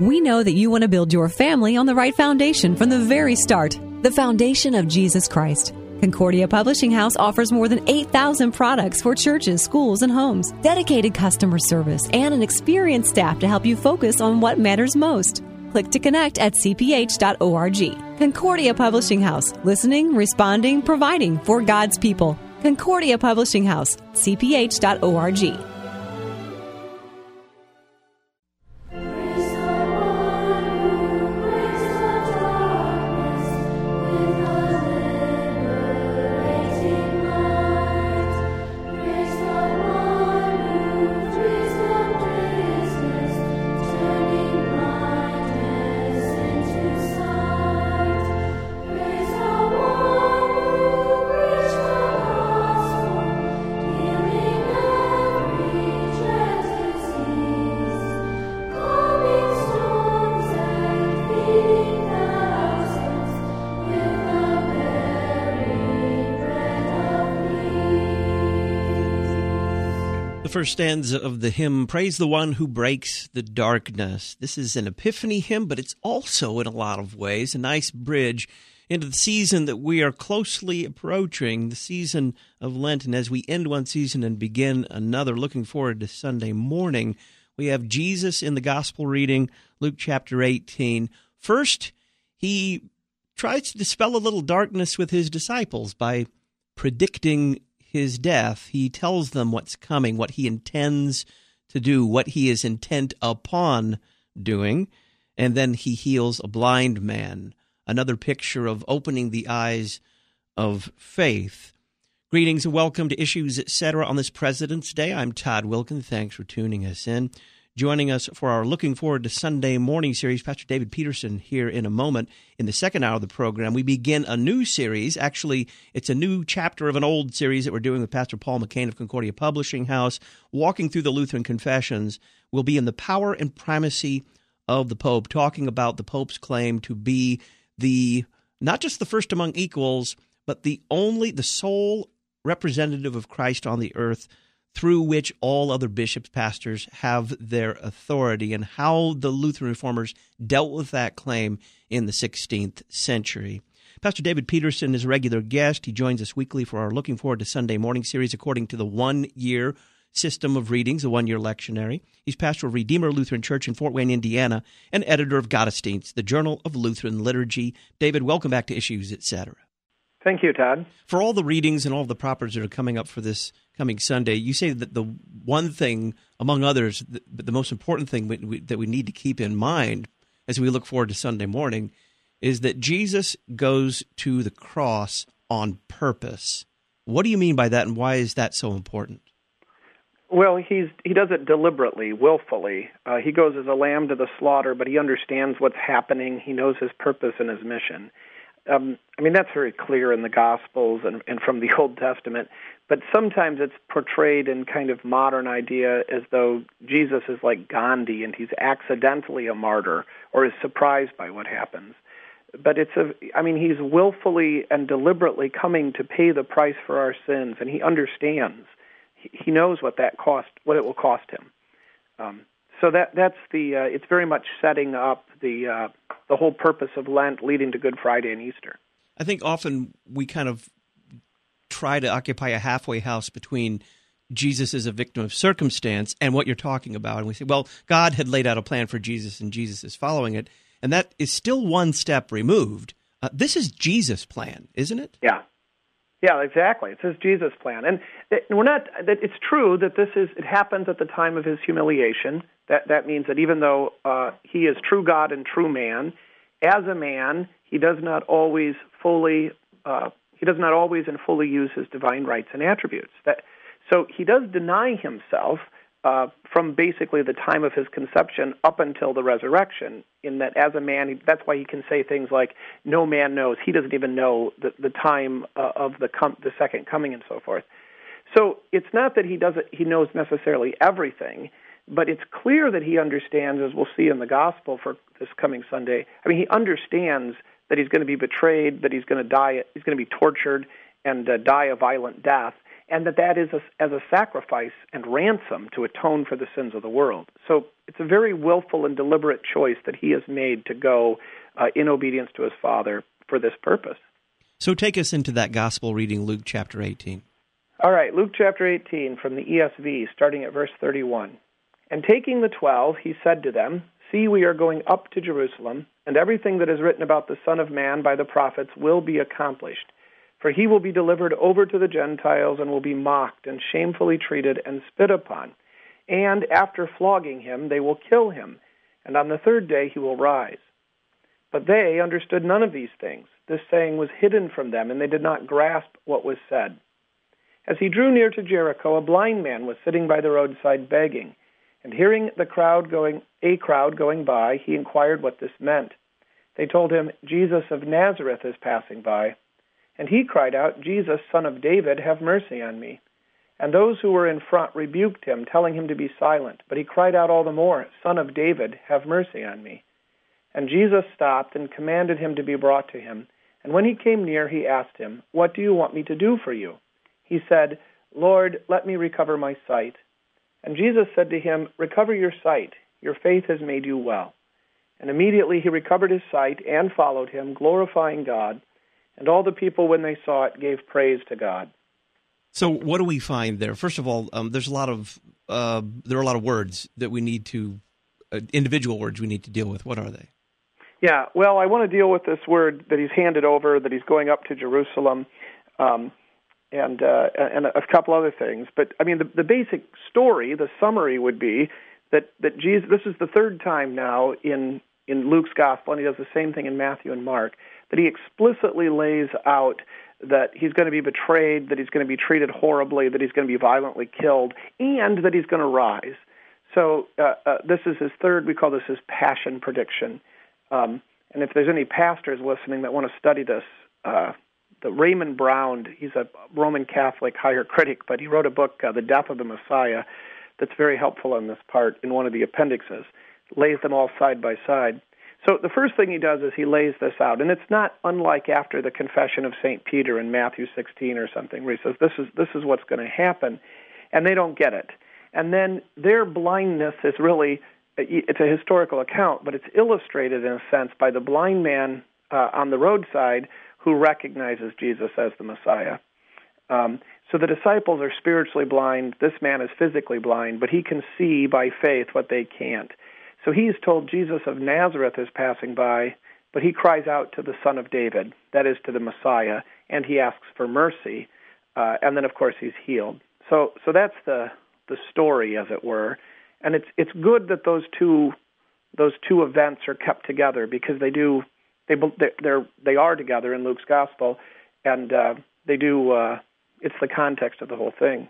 We know that you want to build your family on the right foundation from the very start the foundation of Jesus Christ. Concordia Publishing House offers more than 8,000 products for churches, schools, and homes, dedicated customer service, and an experienced staff to help you focus on what matters most. Click to connect at cph.org. Concordia Publishing House, listening, responding, providing for God's people. Concordia Publishing House, cph.org. first stanza of the hymn, Praise the One Who Breaks the Darkness. This is an epiphany hymn, but it's also, in a lot of ways, a nice bridge into the season that we are closely approaching, the season of Lent. And as we end one season and begin another, looking forward to Sunday morning, we have Jesus in the gospel reading, Luke chapter 18. First, he tries to dispel a little darkness with his disciples by predicting his death, he tells them what's coming, what he intends to do, what he is intent upon doing, and then he heals a blind man. Another picture of opening the eyes of faith. Greetings and welcome to Issues Etc. on this President's Day. I'm Todd Wilken. Thanks for tuning us in. Joining us for our Looking Forward to Sunday morning series, Pastor David Petersen here in a moment. In the second hour of the program, we begin a new series. Actually, it's a new chapter of an old series that we're doing with Pastor Paul McCain of Concordia Publishing House. Walking through the Lutheran Confessions We'll be in the power and primacy of the Pope, talking about the Pope's claim to be the not just the first among equals, but the only, the sole representative of Christ on the earth through which all other bishops, pastors have their authority, and how the Lutheran reformers dealt with that claim in the 16th century. Pastor David Petersen is a regular guest. He joins us weekly for our Looking Forward to Sunday Morning series according to the one year system of readings, the one year lectionary. He's pastor of Redeemer Lutheran Church in Fort Wayne, Indiana, and editor of Gottesdienst, the Journal of Lutheran Liturgy. David, welcome back to Issues, etc. Thank you, Todd. For all the readings and all the propers that are coming up for this coming Sunday, you say that the one thing, among others, the, the most important thing we, we, that we need to keep in mind as we look forward to Sunday morning is that Jesus goes to the cross on purpose. What do you mean by that, and why is that so important? Well, he's he does it deliberately, willfully. Uh, he goes as a lamb to the slaughter, but he understands what's happening. He knows his purpose and his mission. Um, I mean, that's very clear in the Gospels and, and from the Old Testament. But sometimes it's portrayed in kind of modern idea as though Jesus is like Gandhi and he's accidentally a martyr or is surprised by what happens. But it's a, I mean, he's willfully and deliberately coming to pay the price for our sins, and he understands. He knows what that cost, what it will cost him. Um, so that that's the. Uh, it's very much setting up the uh, the whole purpose of Lent, leading to Good Friday and Easter. I think often we kind of try to occupy a halfway house between Jesus is a victim of circumstance and what you're talking about. And we say, well, God had laid out a plan for Jesus and Jesus is following it. And that is still one step removed. Uh, this is Jesus' plan, isn't it? Yeah. Yeah, exactly. It's his Jesus plan. And we're not that it's true that this is it happens at the time of his humiliation. That that means that even though uh, he is true God and true man, as a man, he does not always fully uh, he does not always and fully use his divine rights and attributes. That, so he does deny himself uh, from basically the time of his conception up until the resurrection. In that, as a man, that's why he can say things like, "No man knows." He doesn't even know the, the time uh, of the com- the second coming and so forth. So it's not that he doesn't he knows necessarily everything, but it's clear that he understands, as we'll see in the gospel for this coming Sunday. I mean, he understands that he's going to be betrayed, that he's going to die, he's going to be tortured and uh, die a violent death. and that that is a, as a sacrifice and ransom to atone for the sins of the world. So it's a very willful and deliberate choice that he has made to go uh, in obedience to his Father for this purpose. So take us into that gospel reading, Luke chapter 18. All right, Luke chapter 18 from the ESV, starting at verse 31. And taking the twelve, he said to them, See, we are going up to Jerusalem, and everything that is written about the Son of Man by the prophets will be accomplished. For he will be delivered over to the Gentiles and will be mocked and shamefully treated and spit upon. And after flogging him, they will kill him, and on the third day he will rise. But they understood none of these things. This saying was hidden from them, and they did not grasp what was said. As he drew near to Jericho, a blind man was sitting by the roadside begging. And hearing the crowd going, a crowd going by, he inquired what this meant. They told him, Jesus of Nazareth is passing by. And he cried out, Jesus, son of David, have mercy on me. And those who were in front rebuked him, telling him to be silent. But he cried out all the more, Son of David, have mercy on me. And Jesus stopped and commanded him to be brought to him. And when he came near, he asked him, What do you want me to do for you? He said, Lord, let me recover my sight. And Jesus said to him, Recover your sight. Your faith has made you well. And immediately he recovered his sight and followed him, glorifying God. And all the people, when they saw it, gave praise to God. So, what do we find there? First of all, um, there's a lot of uh, there are a lot of words that we need to uh, individual words we need to deal with. What are they? Yeah, well, I want to deal with this word that he's handed over, that he's going up to Jerusalem, um, and uh, and a couple other things. But I mean, the, the basic story, the summary would be that that Jesus. This is the third time now in in Luke's gospel, and he does the same thing in Matthew and Mark that he explicitly lays out that he's going to be betrayed, that he's going to be treated horribly, that he's going to be violently killed, and that he's going to rise. So uh, uh, this is his third. We call this his passion prediction. Um, and if there's any pastors listening that want to study this, uh, the Raymond Brown, he's a Roman Catholic higher critic, but he wrote a book, uh, The Death of the Messiah, that's very helpful on this part in one of the appendixes. Lays them all side by side. So the first thing he does is he lays this out, and it's not unlike after the confession of Saint Peter in Matthew 16 or something, where he says, "This is this is what's going to happen," and they don't get it. And then their blindness is really it's a historical account, but it's illustrated in a sense by the blind man uh, on the roadside who recognizes Jesus as the Messiah. Um, so the disciples are spiritually blind. This man is physically blind, but he can see by faith what they can't. So he is told Jesus of Nazareth is passing by, but he cries out to the Son of David, that is to the Messiah, and he asks for mercy, uh, and then of course he's healed. So so that's the the story, as it were, and it's it's good that those two those two events are kept together because they do they they're they are together in Luke's gospel, and uh, they do. Uh, it's the context of the whole thing.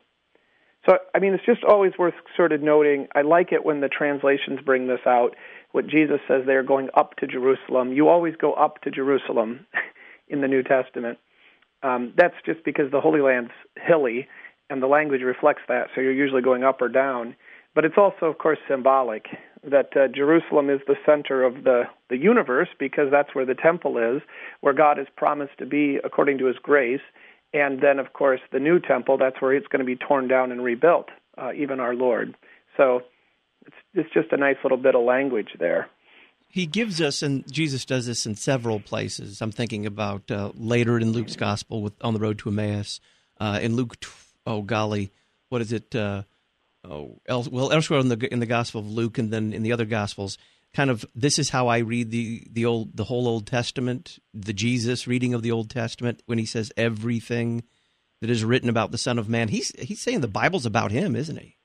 So, I mean, it's just always worth sort of noting. I like it when the translations bring this out. What Jesus says they are going up to Jerusalem. You always go up to Jerusalem in the New Testament. Um, that's just because the Holy Land's hilly, and the language reflects that. So you're usually going up or down. But it's also, of course, symbolic that uh, Jerusalem is the center of the, the universe because that's where the temple is, where God has promised to be according to his grace. And then, of course, the new temple, that's where it's going to be torn down and rebuilt, uh, even our Lord. So it's, it's just a nice little bit of language there. He gives us, and Jesus does this in several places. I'm thinking about uh, later in Luke's gospel with on the road to Emmaus. Uh, in Luke, oh golly, what is it? Oh, else, well, elsewhere in the in the Gospel of Luke, and then in the other Gospels, kind of this is how I read the the old the whole Old Testament, the Jesus reading of the Old Testament when he says everything that is written about the Son of Man. He's he's saying the Bible's about him, isn't he?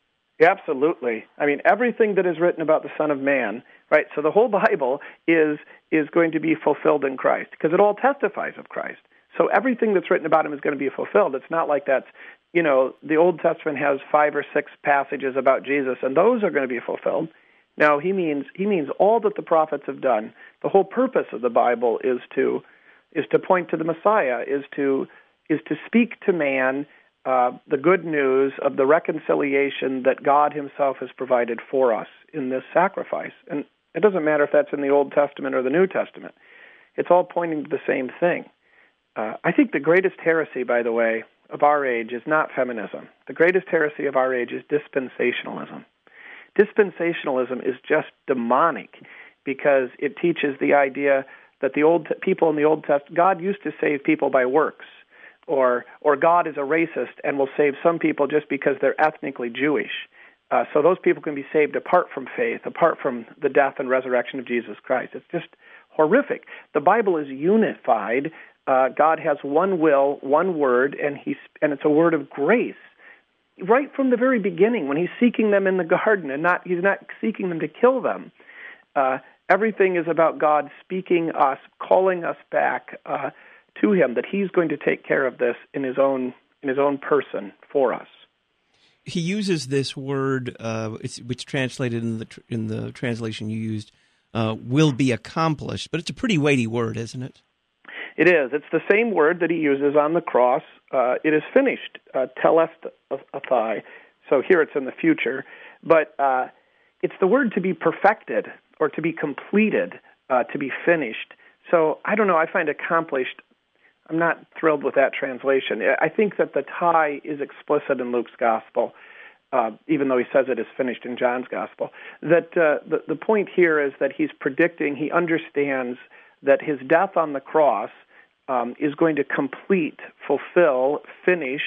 Absolutely. I mean, everything that is written about the Son of Man, right? So the whole Bible is is going to be fulfilled in Christ because it all testifies of Christ. So everything that's written about him is going to be fulfilled. It's not like that's, you know, the Old Testament has five or six passages about Jesus, and those are going to be fulfilled. Now he means he means all that the prophets have done. The whole purpose of the Bible is to is to point to the Messiah, is to is to speak to man uh, the good news of the reconciliation that God Himself has provided for us in this sacrifice. And it doesn't matter if that's in the Old Testament or the New Testament. It's all pointing to the same thing. Uh, I think the greatest heresy, by the way, of our age is not feminism. The greatest heresy of our age is dispensationalism. Dispensationalism is just demonic because it teaches the idea that the old people in the Old Testament, God used to save people by works, or or God is a racist and will save some people just because they're ethnically Jewish. Uh, so those people can be saved apart from faith, apart from the death and resurrection of Jesus Christ. It's just horrific. The Bible is unified. Uh, God has one will, one word, and he's and it's a word of grace. Right from the very beginning, when he's seeking them in the garden, and not he's not seeking them to kill them. Uh, everything is about God speaking us, calling us back uh, to Him. That He's going to take care of this in His own in His own person for us. He uses this word, uh, which translated in the in the translation you used, uh, "will be accomplished," but it's a pretty weighty word, isn't it? It is. It's the same word that he uses on the cross. Uh, it is finished, uh, telestai. So here it's in the future, but uh, it's the word to be perfected or to be completed, uh, to be finished. So I don't know. I find accomplished. I'm not thrilled with that translation. I think that the tie is explicit in Luke's gospel, uh, even though he says it is finished in John's gospel. That uh, the the point here is that he's predicting. He understands that his death on the cross um, is going to complete, fulfill, finish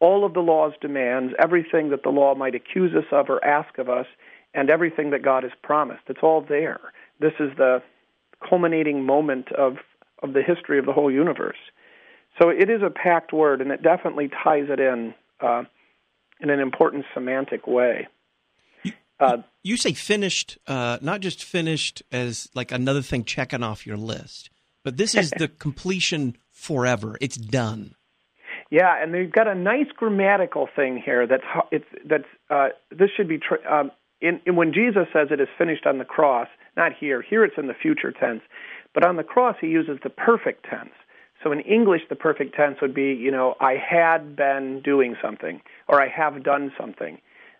all of the law's demands, everything that the law might accuse us of or ask of us, and everything that God has promised. It's all there. This is the culminating moment of, of the history of the whole universe. So it is a packed word, and it definitely ties it in uh, in an important semantic way. Uh, you say finished, uh, not just finished as like another thing checking off your list, but this is the completion forever. It's done. Yeah, and they've got a nice grammatical thing here. That's it's that's uh, this should be tr- um, in, in when Jesus says it is finished on the cross. Not here. Here it's in the future tense, but on the cross he uses the perfect tense. So in English, the perfect tense would be, you know, I had been doing something, or I have done something.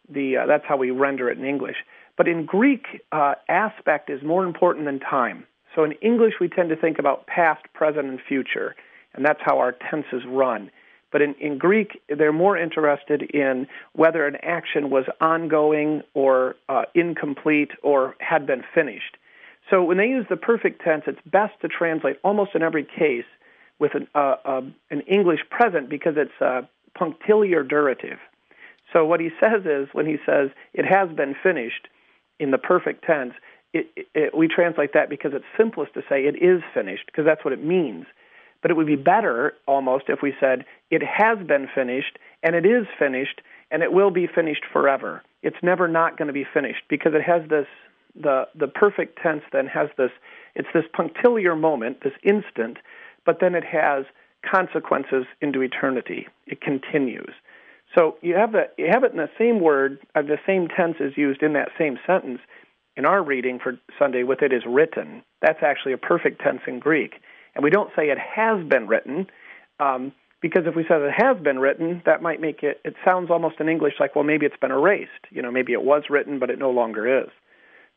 The uh, that's how we render it in English. But in Greek, uh, aspect is more important than time. So in English, we tend to think about past, present, and future, and that's how our tenses run. But in, in Greek, they're more interested in whether an action was ongoing or uh, incomplete or had been finished. So when they use the perfect tense, it's best to translate almost in every case with an, uh, uh, an English present because it's a punctiliar durative. So what he says is, when he says it has been finished in the perfect tense, it, it, we translate that because it's simplest to say it is finished because that's what it means. But it would be better almost if we said it has been finished and it is finished and it will be finished forever. It's never not going to be finished because it has this the the perfect tense then has this it's this punctiliar moment, this instant, but then it has consequences into eternity. It continues. So you have the you have it in the same word, the same tense is used in that same sentence. In our reading for Sunday, with it is written. That's actually a perfect tense in Greek, and we don't say it has been written, um, because if we say it has been written, that might make it. It sounds almost in English like, well, maybe it's been erased. You know, maybe it was written, but it no longer is.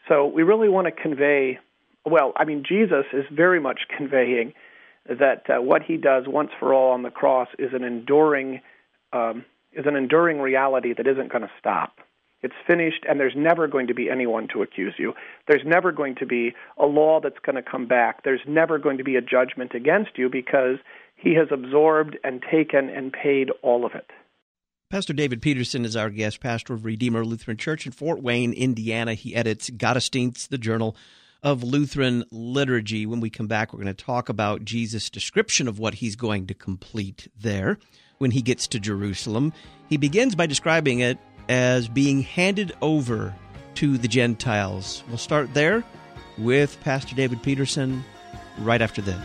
So we really want to convey. Well, I mean, Jesus is very much conveying that uh, what he does once for all on the cross is an enduring um, is an enduring reality that isn't going to stop. It's finished, and there's never going to be anyone to accuse you. There's never going to be a law that's going to come back. There's never going to be a judgment against you because he has absorbed and taken and paid all of it. Pastor David Petersen is our guest, pastor of Redeemer Lutheran Church in Fort Wayne, Indiana. He edits Gottesdienst, the journal of Lutheran liturgy. When we come back, we're going to talk about Jesus' description of what he's going to complete there when he gets to Jerusalem. He begins by describing it as being handed over to the Gentiles. We'll start there with Pastor David Petersen right after this.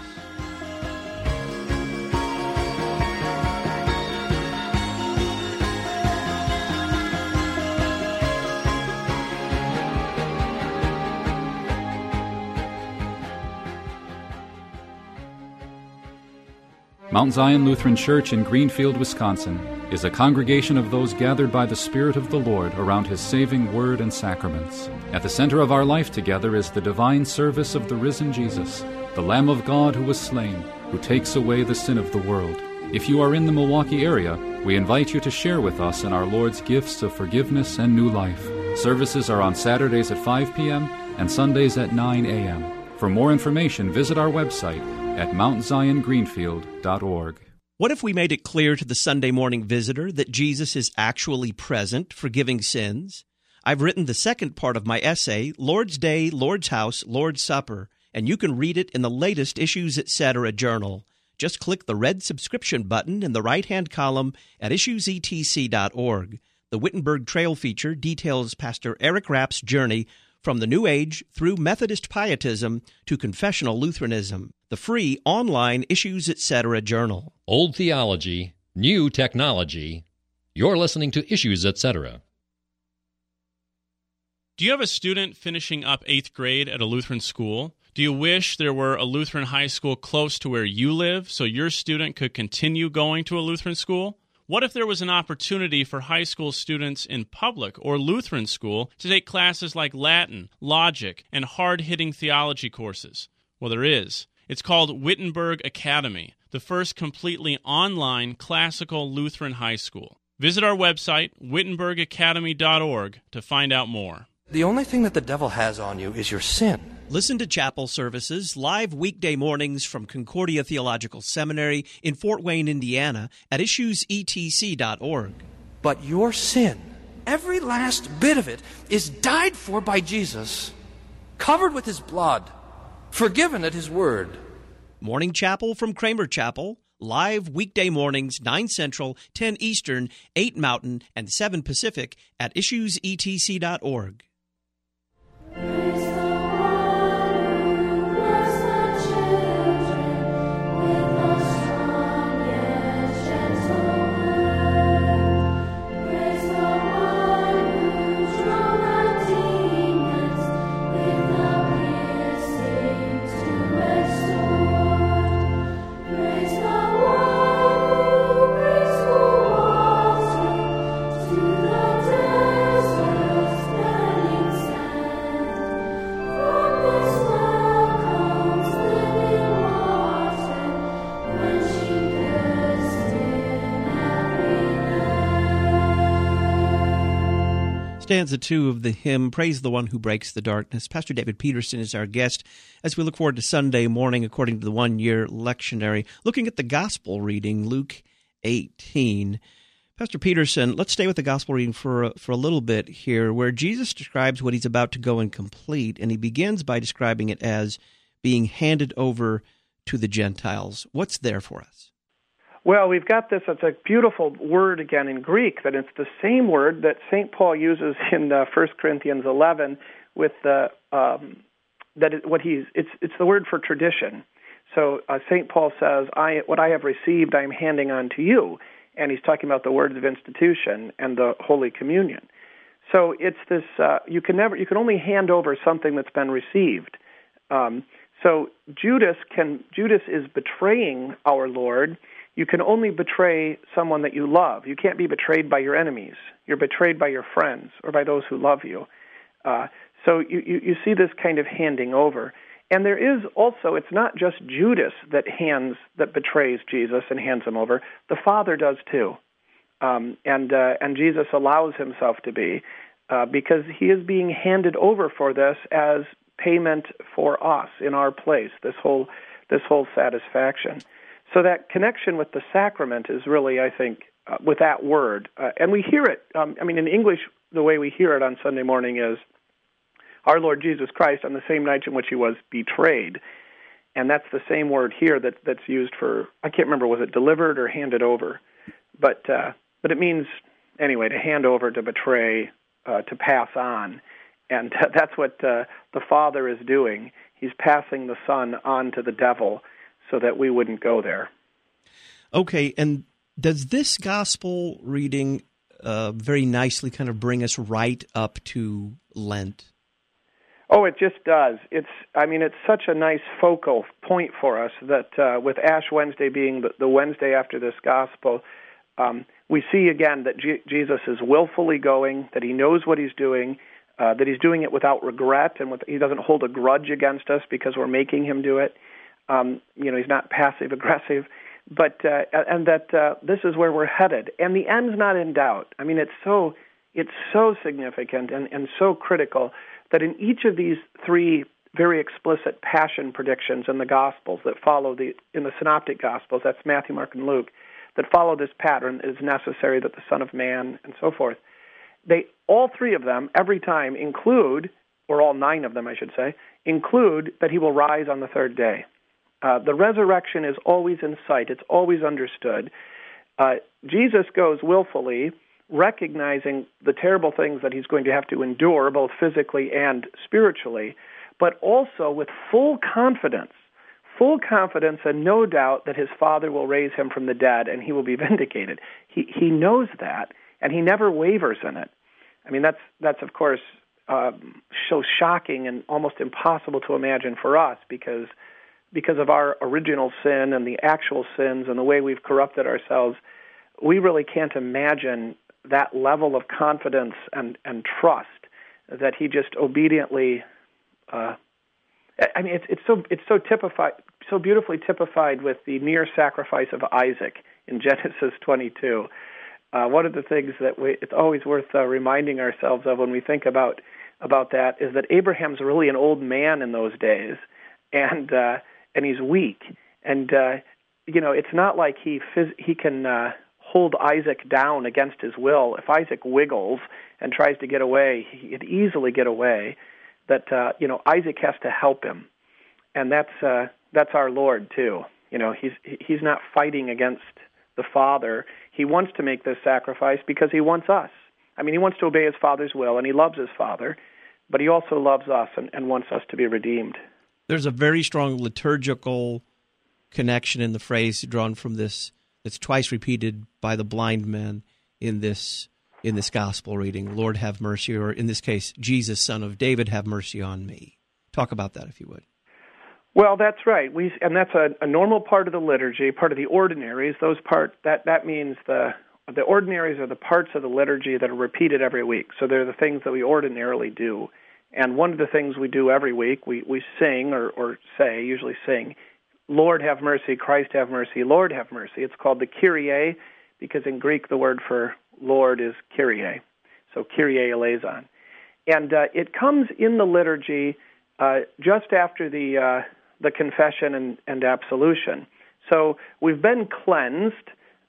Mount Zion Lutheran Church in Greenfield, Wisconsin, is a congregation of those gathered by the Spirit of the Lord around His saving word and sacraments. At the center of our life together is the divine service of the risen Jesus, the Lamb of God who was slain, who takes away the sin of the world. If you are in the Milwaukee area, We invite you to share with us in our Lord's gifts of forgiveness and new life. Services are on Saturdays at 5 p.m. and Sundays at 9 a.m. For more information, visit our website at mountziongreenfield.org. What if we made it clear to the Sunday morning visitor that Jesus is actually present, forgiving sins? I've written the second part of my essay, Lord's Day, Lord's House, Lord's Supper, and you can read it in the latest Issues Etc. journal. Just click the red subscription button in the right hand column at issuesetc.org. The Wittenberg Trail feature details Pastor Eric Rapp's journey from the New Age through Methodist pietism to confessional Lutheranism. The free online Issues Etc. journal. Old theology, new technology. You're listening to Issues Etc. Do you have a student finishing up eighth grade at a Lutheran school? Do you wish there were a Lutheran high school close to where you live so your student could continue going to a Lutheran school? What if there was an opportunity for high school students in public or Lutheran school to take classes like Latin, logic, and hard hitting theology courses? Well, there is. It's called Wittenberg Academy, the first completely online classical Lutheran high school. Visit our website, wittenbergacademy.org, to find out more. The only thing that the devil has on you is your sin. Listen to chapel services live weekday mornings from Concordia Theological Seminary in Fort Wayne, Indiana at issuesetc.org. But your sin, every last bit of it, is died for by Jesus, covered with his blood, forgiven at his word. Morning Chapel from Kramer Chapel, live weekday mornings, 9 Central, 10 Eastern, 8 Mountain, and 7 Pacific at issuesetc.org. stanza two of the hymn, Praise the One Who Breaks the Darkness. Pastor David Petersen is our guest as we look forward to Sunday morning according to the one year lectionary, looking at the gospel reading, Luke 18. Pastor Petersen, let's stay with the gospel reading for for a little bit here, where Jesus describes what he's about to go and complete, and he begins by describing it as being handed over to the Gentiles. What's there for us? Well, we've got this. It's a beautiful word again in Greek. That it's the same word that Saint Paul uses in uh, 1 Corinthians 11 with the um, that it, what he's it's it's the word for tradition. So uh, Saint Paul says, "I what I have received, I am handing on to you," and he's talking about the words of institution and the Holy Communion. So it's this. Uh, you can never. You can only hand over something that's been received. Um, so Judas can. Judas is betraying our Lord you can only betray someone that you love. You can't be betrayed by your enemies. You're betrayed by your friends or by those who love you. Uh, so you, you, you see this kind of handing over. And there is also, it's not just Judas that hands, that betrays Jesus and hands him over. The Father does too. Um, and, uh, and Jesus allows himself to be, uh, because he is being handed over for this as payment for us in our place, this whole, this whole satisfaction. So that connection with the sacrament is really, I think, uh, with that word, uh, and we hear it. Um, I mean, in English, the way we hear it on Sunday morning is our Lord Jesus Christ on the same night in which he was betrayed, and that's the same word here that that's used for. I can't remember was it delivered or handed over, but uh, but it means anyway to hand over, to betray, uh, to pass on, and that's what uh, the Father is doing. He's passing the Son on to the devil so that we wouldn't go there. Okay, and does this gospel reading uh, very nicely kind of bring us right up to Lent? Oh, it just does. It's, I mean, it's such a nice focal point for us that uh, with Ash Wednesday being the, the Wednesday after this gospel, um, we see again that G- Jesus is willfully going, that he knows what he's doing, uh, that he's doing it without regret, and with, he doesn't hold a grudge against us because we're making him do it. Um, you know, he's not passive aggressive, but uh, and that uh, this is where we're headed, and the end's not in doubt. I mean, it's so it's so significant and, and so critical that in each of these three very explicit passion predictions in the Gospels that follow the in the Synoptic Gospels, that's Matthew, Mark, and Luke, that follow this pattern is necessary that the Son of Man and so forth. They all three of them every time include, or all nine of them, I should say, include that he will rise on the third day. Uh, the resurrection is always in sight, it's always understood. Uh, Jesus goes willfully, recognizing the terrible things that he's going to have to endure, both physically and spiritually, but also with full confidence, full confidence and no doubt that his Father will raise him from the dead and he will be vindicated. He, he knows that, and he never wavers in it. I mean, that's, that's of course, um, so shocking and almost impossible to imagine for us because because of our original sin and the actual sins and the way we've corrupted ourselves, we really can't imagine that level of confidence and, and trust that he just obediently uh, I mean it's it's so it's so typified so beautifully typified with the near sacrifice of Isaac in Genesis 22. Uh, one of the things that we, it's always worth uh, reminding ourselves of when we think about about that is that Abraham's really an old man in those days, and uh, and he's weak. And uh, you know, it's not like he phys- he can uh, hold Isaac down against his will. If Isaac wiggles and tries to get away, he could easily get away. That uh, you know, Isaac has to help him, and that's uh, that's our Lord too. You know, he's he's not fighting against the Father. He wants to make this sacrifice because he wants us. I mean, he wants to obey his Father's will, and he loves his Father, but he also loves us and, and wants us to be redeemed there's a very strong liturgical connection in the phrase drawn from this that's twice repeated by the blind men in this in this gospel reading. Lord have mercy or in this case jesus son of david have mercy on me. Talk about that if you would. Well that's right. We and that's a, a normal part of the liturgy. Part of the ordinaries those part that that means the the ordinaries are the parts of the liturgy that are repeated every week. So they're the things that we ordinarily do and one of the things we do every week, we, we sing or, or say, usually sing, Lord have mercy, Christ have mercy, Lord have mercy. It's called the Kyrie because in Greek the word for Lord is Kyrie. So Kyrie eleison. And uh, it comes in the liturgy uh, just after the, uh, the confession and, and absolution. So we've been cleansed,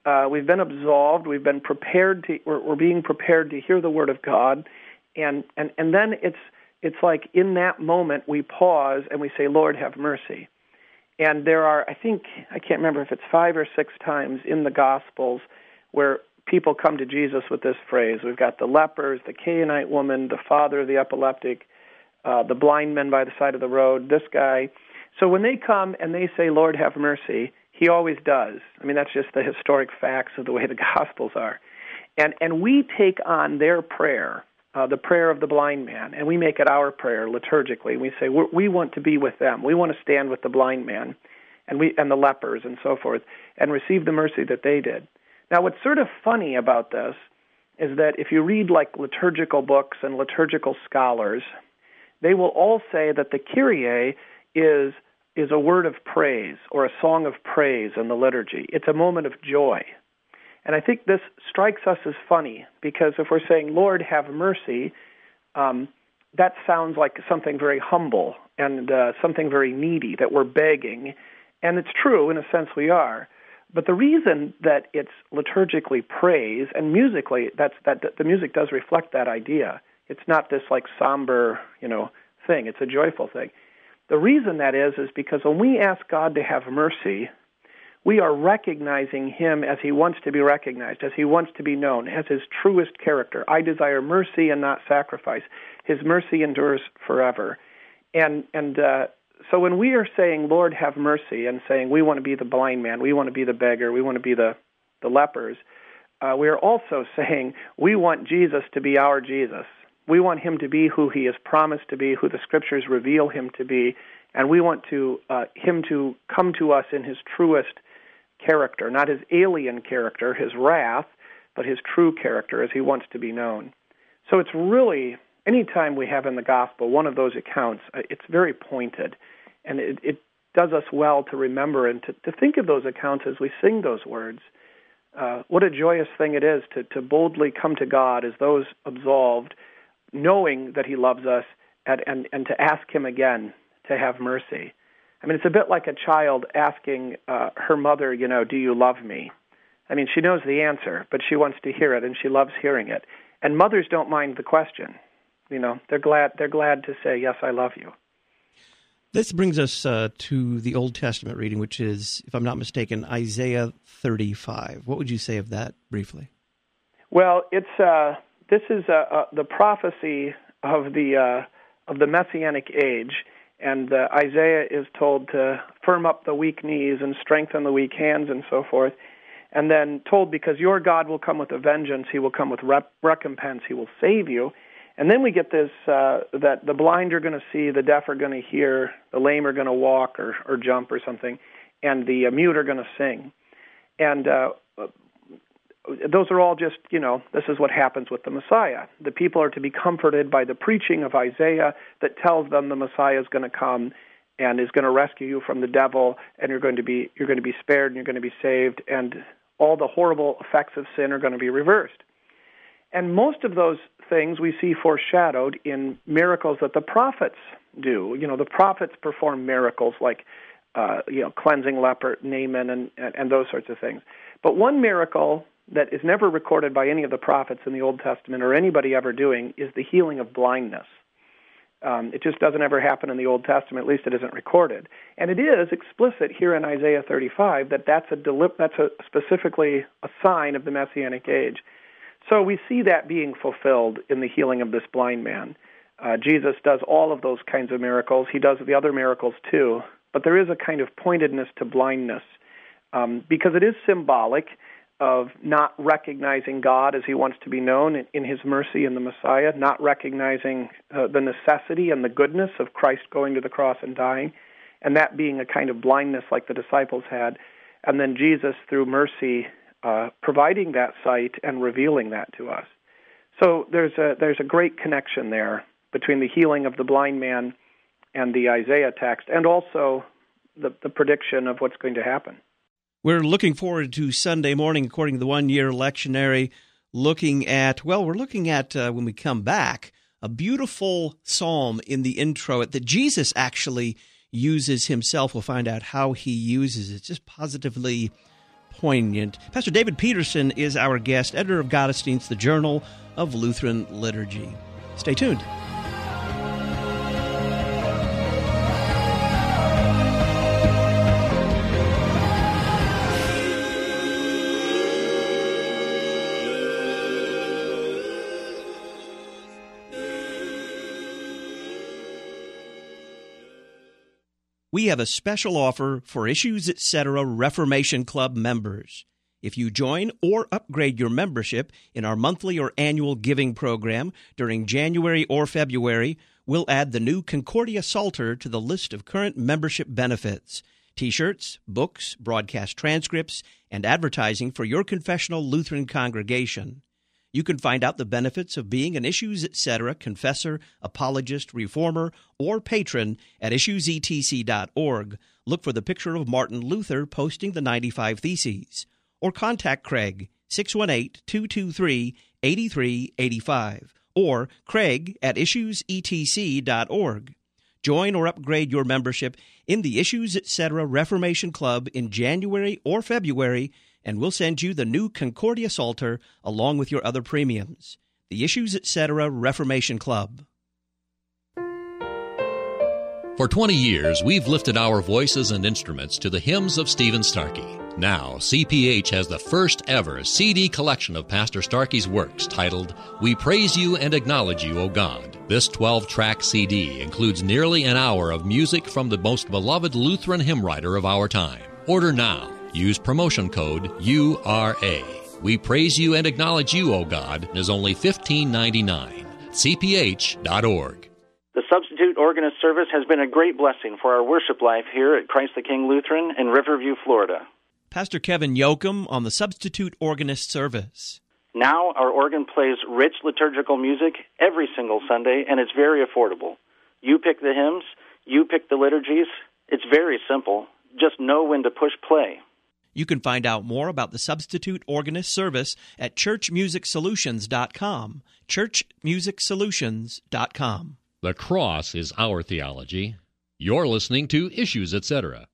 uh, we've been absolved, we've been prepared to, we're, we're being prepared to hear the word of God, and, and, and then it's it's like in that moment we pause and we say, Lord, have mercy. And there are, I think, I can't remember if it's five or six times in the Gospels where people come to Jesus with this phrase. We've got the lepers, the Canaanite woman, the father of the epileptic, uh, the blind men by the side of the road, this guy. So when they come and they say, Lord, have mercy, he always does. I mean, that's just the historic facts of the way the Gospels are. And, and we take on their prayer uh, the prayer of the blind man, and we make it our prayer liturgically. We say we want to be with them. We want to stand with the blind man, and we and the lepers and so forth, and receive the mercy that they did. Now, what's sort of funny about this is that if you read like liturgical books and liturgical scholars, they will all say that the Kyrie is is a word of praise or a song of praise in the liturgy. It's a moment of joy. And I think this strikes us as funny because if we're saying, Lord, have mercy, um, that sounds like something very humble and uh, something very needy that we're begging. And it's true, in a sense, we are. But the reason that it's liturgically praise and musically, that's, that the music does reflect that idea. It's not this like somber, you know, thing. It's a joyful thing. The reason that is is because when we ask God to have mercy, we are recognizing him as he wants to be recognized, as he wants to be known, as his truest character. I desire mercy and not sacrifice. His mercy endures forever. And and uh, so when we are saying, Lord, have mercy, and saying we want to be the blind man, we want to be the beggar, we want to be the the lepers, uh, we are also saying we want Jesus to be our Jesus. We want him to be who he has promised to be, who the scriptures reveal him to be, and we want to uh, him to come to us in his truest character, not his alien character, his wrath, but his true character as he wants to be known. So it's really, anytime we have in the gospel one of those accounts, uh, it's very pointed. And it, it does us well to remember and to, to think of those accounts as we sing those words. Uh, what a joyous thing it is to, to boldly come to God as those absolved, knowing that He loves us, and, and, and to ask Him again to have mercy. I mean, it's a bit like a child asking uh, her mother, you know, do you love me? I mean, she knows the answer, but she wants to hear it, and she loves hearing it. And mothers don't mind the question. You know, they're glad they're glad to say, yes, I love you. This brings us uh, to the Old Testament reading, which is, if I'm not mistaken, Isaiah 35. What would you say of that briefly? Well, it's uh, this is uh, uh the prophecy of the uh, of the messianic age, and uh, Isaiah is told to firm up the weak knees and strengthen the weak hands and so forth, and then told because your God will come with a vengeance, He will come with rep- recompense, He will save you. And then we get this uh, that the blind are going to see, the deaf are going to hear, the lame are going to walk or, or jump or something, and the uh, mute are going to sing. And uh, those are all just, you know, this is what happens with the Messiah. The people are to be comforted by the preaching of Isaiah that tells them the Messiah is going to come and is going to rescue you from the devil and you're going to be you're going to be spared and you're going to be saved and all the horrible effects of sin are going to be reversed. And most of those things we see foreshadowed in miracles that the prophets do. You know, the prophets perform miracles like, uh, you know, cleansing leper, Naaman, and, and, and those sorts of things. But one miracle that is never recorded by any of the prophets in the Old Testament or anybody ever doing is the healing of blindness. Um, it just doesn't ever happen in the Old Testament. At least it isn't recorded, and it is explicit here in Isaiah 35 that that's a deli- that's a specifically a sign of the messianic age. So we see that being fulfilled in the healing of this blind man. Uh, Jesus does all of those kinds of miracles. He does the other miracles too. But there is a kind of pointedness to blindness um, because it is symbolic of not recognizing God as he wants to be known in, his mercy in the Messiah, not recognizing uh, the necessity and the goodness of Christ going to the cross and dying, and that being a kind of blindness like the disciples had. And then Jesus, through mercy, uh, providing that sight and revealing that to us. So there's a there's a great connection there between the healing of the blind man and the Isaiah text, and also the, the prediction of what's going to happen. We're looking forward to Sunday morning, according to the one year lectionary. Looking at, well, we're looking at uh, when we come back, a beautiful psalm in the intro that Jesus actually uses himself. We'll find out how he uses it. Just positively poignant. Pastor David Petersen is our guest, editor of Gottesdienst, the Journal of Lutheran Liturgy. Stay tuned. We have a special offer for Issues Etc. Reformation Club members. If you join or upgrade your membership in our monthly or annual giving program during January or February, we'll add the new Concordia Psalter to the list of current membership benefits t shirts, books, broadcast transcripts, and advertising for your confessional Lutheran congregation. You can find out the benefits of being an Issues Etc. confessor, apologist, reformer, or patron at issuesetc.org. Look for the picture of Martin Luther posting the 95 Theses. Or contact Craig, 618 223 8385, or Craig at issuesetc.org. Join or upgrade your membership in the Issues Etc. Reformation Club in January or February and we'll send you the new Concordia Psalter along with your other premiums. The Issues Etc. Reformation Club. For 20 years, we've lifted our voices and instruments to the hymns of Stephen Starkey. Now, CPH has the first ever CD collection of Pastor Starkey's works titled We Praise You and Acknowledge You, O God. This 12 track CD includes nearly an hour of music from the most beloved Lutheran hymn writer of our time. Order now Use promotion code URA. We praise you and acknowledge you, O God, is only $15.99. CPH.org. The substitute organist service has been a great blessing for our worship life here at Christ the King Lutheran in Riverview, Florida. Pastor Kevin Yoakum on the substitute organist service. Now our organ plays rich liturgical music every single Sunday, and it's very affordable. You pick the hymns, you pick the liturgies. It's very simple. Just know when to push play. You can find out more about the Substitute Organist service at churchmusicsolutions.com. churchmusicsolutions.com. The cross is our theology. You're listening to Issues, etc.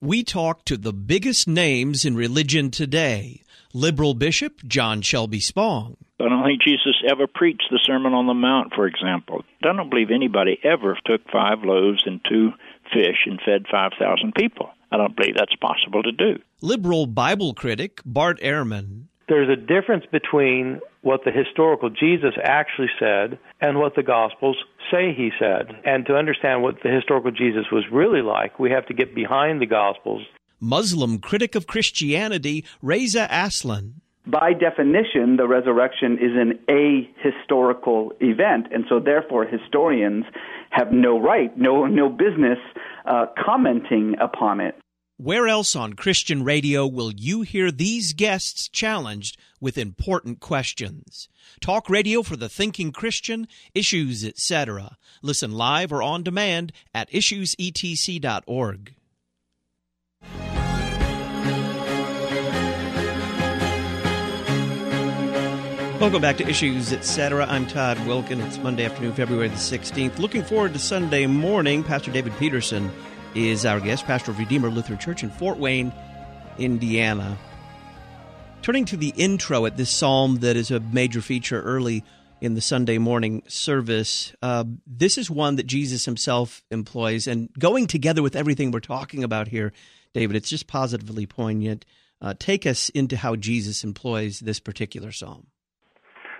We talk to the biggest names in religion today. Liberal Bishop John Shelby Spong. I don't think Jesus ever preached the Sermon on the Mount, for example. I don't believe anybody ever took five loaves and two fish and fed 5,000 people. I don't believe that's possible to do. Liberal Bible critic Bart Ehrman. There's a difference between what the historical Jesus actually said and what the Gospels say he said. And to understand what the historical Jesus was really like, we have to get behind the Gospels. Muslim critic of Christianity Reza Aslan. By definition, the resurrection is an ahistorical event, and so therefore historians have no right, no no business uh, commenting upon it. Where else on Christian radio will you hear these guests challenged with important questions? Talk radio for the thinking Christian, issues, etc. Listen live or on demand at issuesetc.org. Welcome back to Issues, etc. I'm Todd Wilken. It's Monday afternoon, February the 16th. Looking forward to Sunday morning. Pastor David Petersen is our guest, pastor of Redeemer Lutheran Church in Fort Wayne, Indiana. Turning to the intro at this psalm that is a major feature early in the Sunday morning service, uh, this is one that Jesus himself employs. And going together with everything we're talking about here, David, it's just positively poignant. Uh, take us into how Jesus employs this particular psalm.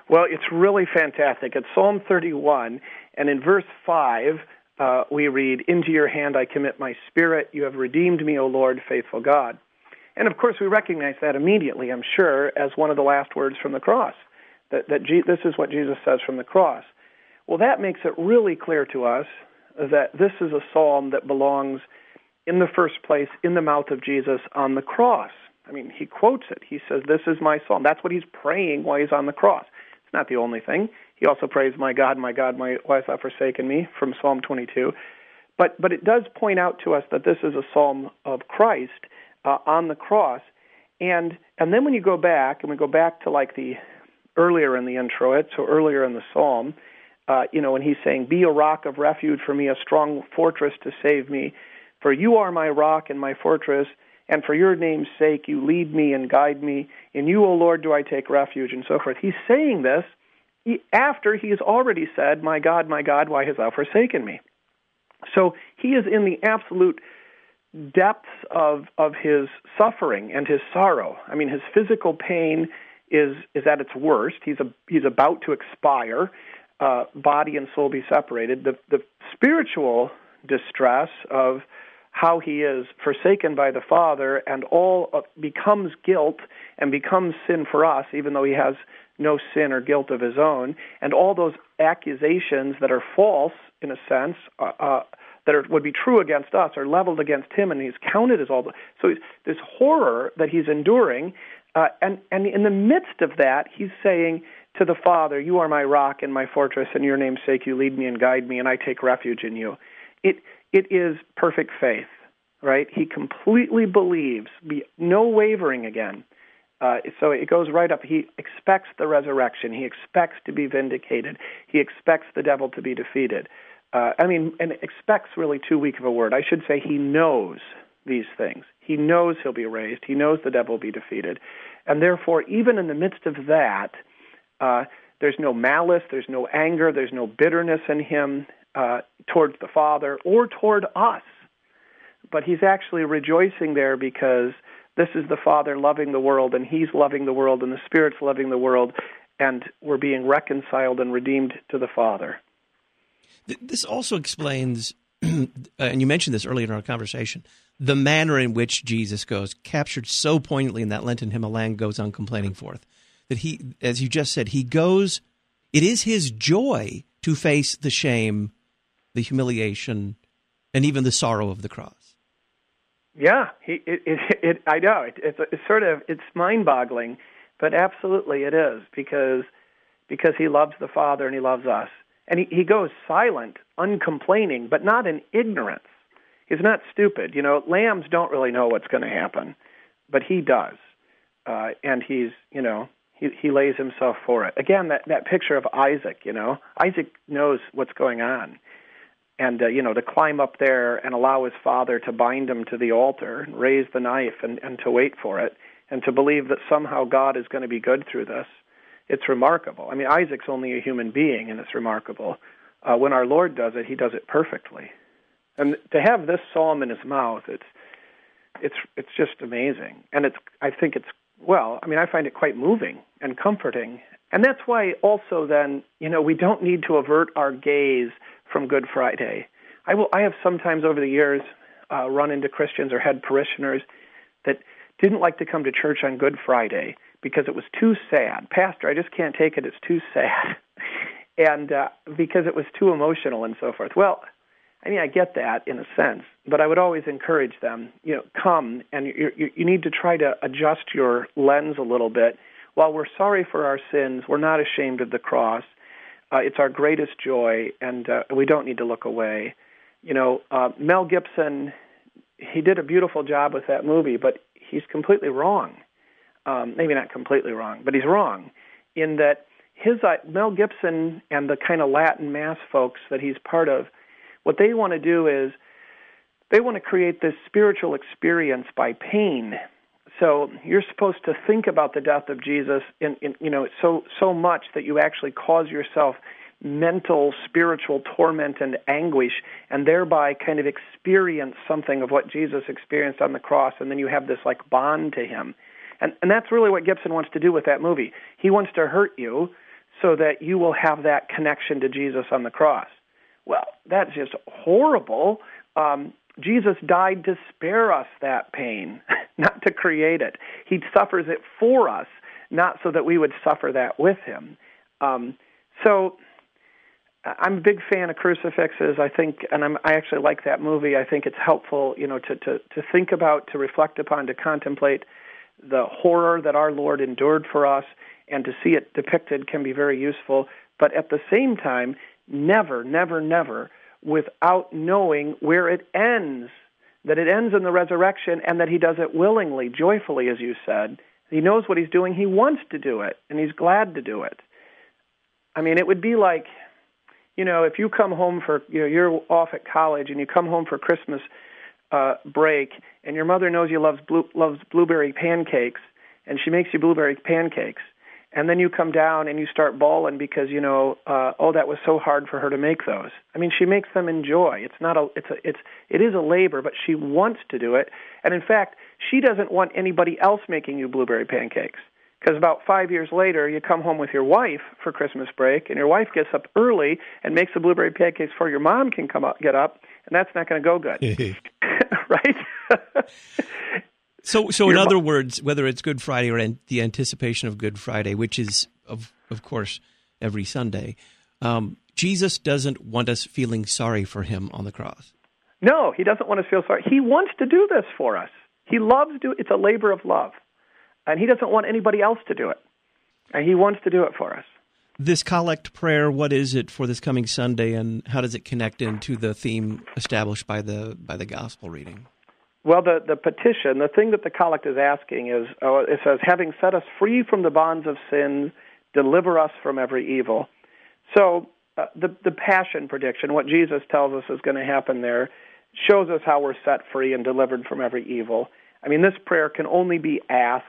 Well, it's really fantastic. It's Psalm 31, and in verse 5, uh, we read, Into your hand I commit my spirit. You have redeemed me, O Lord, faithful God. And of course, we recognize that immediately, I'm sure, as one of the last words from the cross. That, that this is what Jesus says from the cross. Well, that makes it really clear to us that this is a psalm that belongs in the first place in the mouth of Jesus on the cross. I mean, he quotes it. He says, This is my psalm. That's what he's praying while he's on the cross. It's not the only thing. He also prays, My God, my God, my, why hast thou forsaken me, from Psalm 22. But, but it does point out to us that this is a psalm of Christ uh, on the cross. And, and then when you go back, and we go back to like the earlier in the intro, it, so earlier in the psalm, uh, you know, when he's saying, Be a rock of refuge for me, a strong fortress to save me. For you are my rock and my fortress, and for your name's sake you lead me and guide me. In you, O Lord, do I take refuge, and so forth. He's saying this after he has already said, My God, my God, why hast thou forsaken me? So he is in the absolute depths of, of his suffering and his sorrow. I mean, his physical pain is, is at its worst. He's, a, he's about to expire, uh, body and soul be separated. The, the spiritual distress of how he is forsaken by the Father and all uh, becomes guilt and becomes sin for us, even though he has no sin or guilt of his own, and all those accusations that are false, in a sense, uh, uh, that are, would be true against us are leveled against him, and he's counted as all. The, so this horror that he's enduring, uh, and and in the midst of that, he's saying to the Father, "You are my rock and my fortress, and your name's sake you lead me and guide me, and I take refuge in you." It it is perfect faith, right? He completely believes, be no wavering again uh, so it goes right up. He expects the resurrection. He expects to be vindicated. He expects the devil to be defeated. Uh, I mean, and expects really too weak of a word. I should say he knows these things. He knows he'll be raised. He knows the devil will be defeated. And therefore, even in the midst of that, uh, there's no malice, there's no anger, there's no bitterness in him uh, towards the Father or toward us. But he's actually rejoicing there because this is the Father loving the world, and He's loving the world, and the Spirit's loving the world, and we're being reconciled and redeemed to the Father. This also explains, and you mentioned this earlier in our conversation, the manner in which Jesus goes, captured so poignantly in that Lenten hymn, Goes Uncomplaining Forth, that he, as you just said, he goes, it is his joy to face the shame, the humiliation, and even the sorrow of the cross. Yeah, he, it, it, it, I know it, it's, it's sort of it's mind-boggling, but absolutely it is because because he loves the Father and he loves us, And he, he goes silent, uncomplaining, but not in ignorance. He's not stupid. You know, lambs don't really know what's going to happen, but he does. Uh, and he's, you know, he, he lays himself for it. Again, that, that picture of Isaac, you know, Isaac knows what's going on. And, uh, you know, to climb up there and allow his father to bind him to the altar and raise the knife and, and to wait for it and to believe that somehow God is going to be good through this it's remarkable. I mean, Isaac's only a human being, and it's remarkable. Uh, when our Lord does it, He does it perfectly. And to have this psalm in His mouth, it's it's it's just amazing. And it's I think it's well, I mean, I find it quite moving and comforting. And that's why also then, you know, we don't need to avert our gaze from Good Friday. I will I have sometimes over the years uh, run into Christians or had parishioners that didn't like to come to church on Good Friday because it was too sad. Pastor, I just can't take it. It's too sad. and uh, because it was too emotional and so forth. Well, I mean, I get that in a sense, but I would always encourage them, you know, come and you, you, you need to try to adjust your lens a little bit. While we're sorry for our sins, we're not ashamed of the cross. Uh, it's our greatest joy, and uh, we don't need to look away. You know, uh, Mel Gibson, he did a beautiful job with that movie, but he's completely wrong um, maybe not completely wrong, but he's wrong in that his uh, Mel Gibson and the kind of Latin mass folks that he's part of, what they want to do is they want to create this spiritual experience by pain. So you're supposed to think about the death of Jesus in, in you know so so much that you actually cause yourself mental spiritual torment and anguish and thereby kind of experience something of what Jesus experienced on the cross and then you have this like bond to him and, and that's really what Gibson wants to do with that movie. He wants to hurt you so that you will have that connection to Jesus on the cross. Well, that's just horrible. Um, Jesus died to spare us that pain, not to create it. He suffers it for us, not so that we would suffer that with him. Um, so I'm a big fan of crucifixes. I think, and I'm, I actually like that movie. I think it's helpful, you know, to, to, to think about, to reflect upon, to contemplate the horror that our Lord endured for us, and to see it depicted can be very useful. But at the same time, never, never, never, without knowing where it ends, that it ends in the resurrection, and that He does it willingly, joyfully, as you said. He knows what He's doing. He wants to do it, and He's glad to do it. I mean, it would be like, you know, if you come home for, you know, you're off at college and you come home for Christmas uh, break, and your mother knows you loves blue, loves blueberry pancakes, and she makes you blueberry pancakes, and then you come down and you start bawling because you know, uh, oh, that was so hard for her to make those. I mean, she makes them in joy. It's not a, it's a, it's, it is a labor, but she wants to do it, and in fact, she doesn't want anybody else making you blueberry pancakes. Because about five years later, you come home with your wife for Christmas break, and your wife gets up early and makes the blueberry pancakes before your mom can come up, get up, and that's not going to go good. right? so, so in other words, whether it's Good Friday or an, the anticipation of Good Friday, which is of of course every Sunday, um, Jesus doesn't want us feeling sorry for him on the cross. No, he doesn't want us to feel sorry. He wants to do this for us. He loves do. It's a labor of love, and he doesn't want anybody else to do it. And he wants to do it for us this collect prayer what is it for this coming sunday and how does it connect into the theme established by the by the gospel reading well the the petition the thing that the collect is asking is oh, it says having set us free from the bonds of sin deliver us from every evil. So uh, the the passion prediction what jesus tells us is going to happen there shows us how we're set free and delivered from every evil. I mean this prayer can only be asked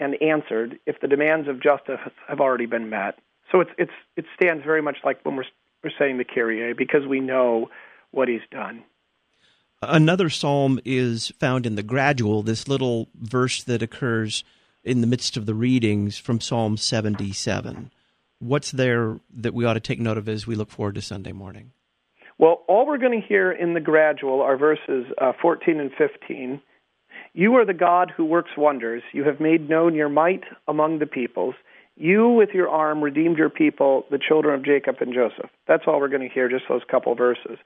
and answered if the demands of justice have already been met. So it's it's it stands very much like when we're we're saying the Kyrie because we know what he's done. Another psalm is found in the gradual, this little verse that occurs in the midst of the readings from Psalm 77. What's there that we ought to take note of as we look forward to Sunday morning? Well, all we're going to hear in the gradual are verses uh, 14 and 15. You are the God who works wonders. You have made known your might among the peoples. You, with your arm, redeemed your people, the children of Jacob and Joseph. That's all we're going to hear, just those couple verses.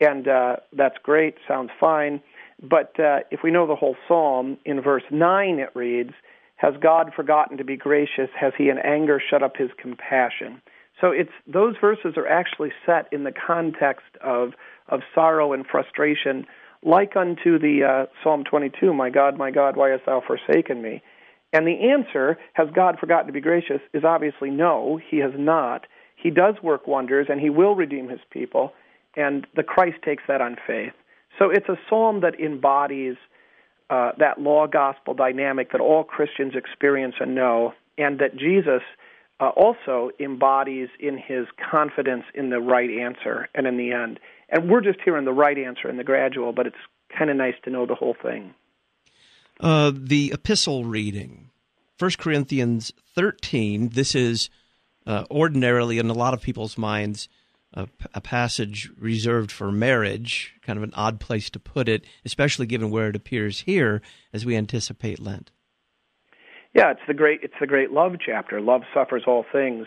And uh, that's great, sounds fine. But uh, if we know the whole psalm, in verse 9 it reads, Has God forgotten to be gracious? Has he in anger shut up his compassion? So it's those verses are actually set in the context of of sorrow and frustration, like unto the uh, Psalm 22, "My God, my God, why hast thou forsaken me?" And the answer, has God forgotten to be gracious, is obviously no, he has not. He does work wonders and he will redeem his people, and the Christ takes that on faith. So it's a psalm that embodies uh, that law gospel dynamic that all Christians experience and know, and that Jesus uh, also embodies in his confidence in the right answer and in the end. And we're just hearing the right answer in the gradual, but it's kind of nice to know the whole thing. Uh, the epistle reading, 1 Corinthians 13. This is uh, ordinarily, in a lot of people's minds, a, a, passage reserved for marriage, kind of an odd place to put it, especially given where it appears here as we anticipate Lent. Yeah, it's the great it's the great love chapter. Love suffers all things.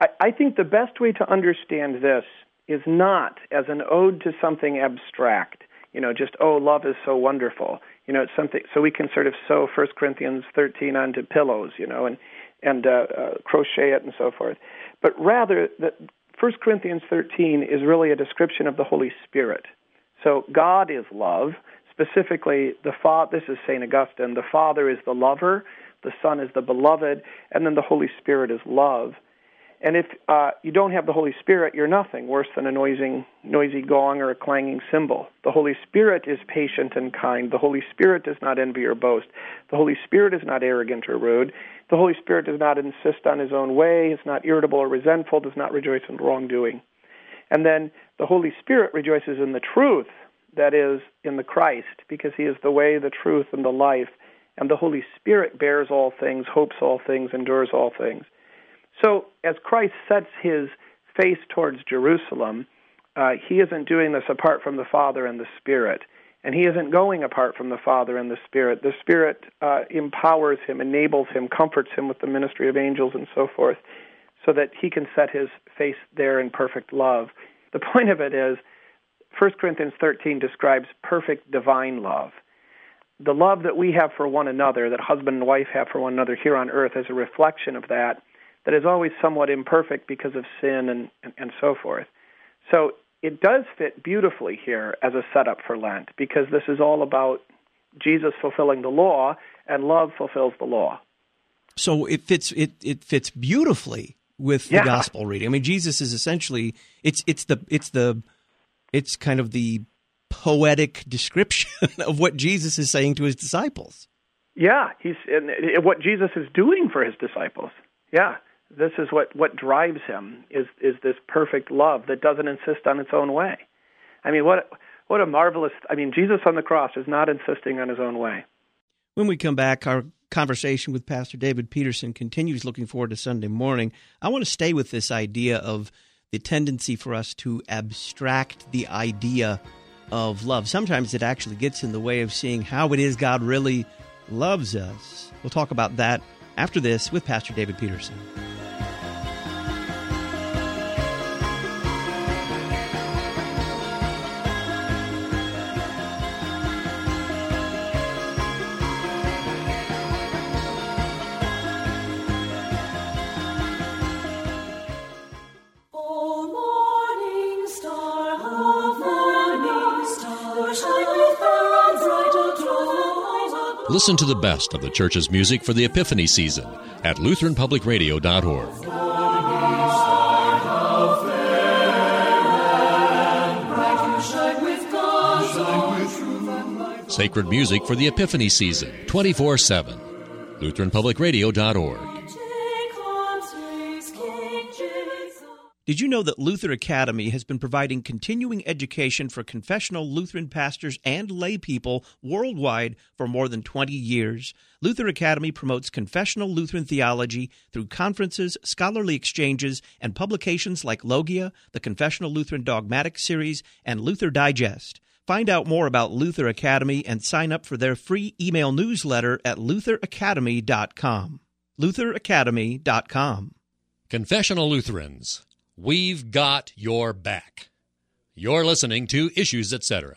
I, I think the best way to understand this is not as an ode to something abstract. You know, just oh, love is so wonderful. You know, it's something. So we can sort of sew First Corinthians thirteen onto pillows. You know, and and uh, uh, crochet it and so forth. But rather, the, 1 Corinthians 13 is really a description of the Holy Spirit. So God is love. Specifically, the Father, this is St. Augustine, the Father is the lover, the Son is the beloved, and then the Holy Spirit is love. And if uh, you don't have the Holy Spirit, you're nothing worse than a noisy, noisy gong or a clanging cymbal. The Holy Spirit is patient and kind. The Holy Spirit does not envy or boast. The Holy Spirit is not arrogant or rude. The Holy Spirit does not insist on his own way, is not irritable or resentful, does not rejoice in wrongdoing. And then the Holy Spirit rejoices in the truth, that is, in the Christ, because he is the way, the truth, and the life and the Holy Spirit bears all things, hopes all things, endures all things. So, as Christ sets his face towards Jerusalem, uh, he isn't doing this apart from the Father and the Spirit. And he isn't going apart from the Father and the Spirit. The Spirit uh, empowers him, enables him, comforts him with the ministry of angels and so forth, so that he can set his face there in perfect love. The point of it is, 1 Corinthians 13 describes perfect divine love the love that we have for one another, that husband and wife have for one another here on earth, is a reflection of that, that is always somewhat imperfect because of sin and, and, and so forth. So it does fit beautifully here as a setup for Lent because this is all about Jesus fulfilling the law and love fulfills the law. So it fits it, it fits beautifully with the yeah. gospel reading. I mean Jesus is essentially it's it's the it's the it's kind of the poetic description of what Jesus is saying to his disciples. Yeah, he's and what Jesus is doing for his disciples. Yeah, this is what what drives him is is this perfect love that doesn't insist on its own way. I mean, what what a marvelous! I mean, Jesus on the cross is not insisting on his own way. When we come back, our conversation with Pastor David Petersen continues. Looking forward to Sunday morning. I want to stay with this idea of the tendency for us to abstract the idea of love. Sometimes it actually gets in the way of seeing how it is God really loves us. We'll talk about that after this with Pastor David Petersen. Listen to the best of the church's music for the Epiphany season at LutheranPublicRadio.org. Sacred music for the Epiphany season 24 7. LutheranPublicRadio.org. Did you know that Luther Academy has been providing continuing education for confessional Lutheran pastors and lay people worldwide for more than 20 years? Luther Academy promotes confessional Lutheran theology through conferences, scholarly exchanges, and publications like Logia, the Confessional Lutheran Dogmatic Series, and Luther Digest. Find out more about Luther Academy and sign up for their free email newsletter at lutheracademy.com. lutheracademy.com. Confessional Lutherans We've got your back. You're listening to Issues Etc.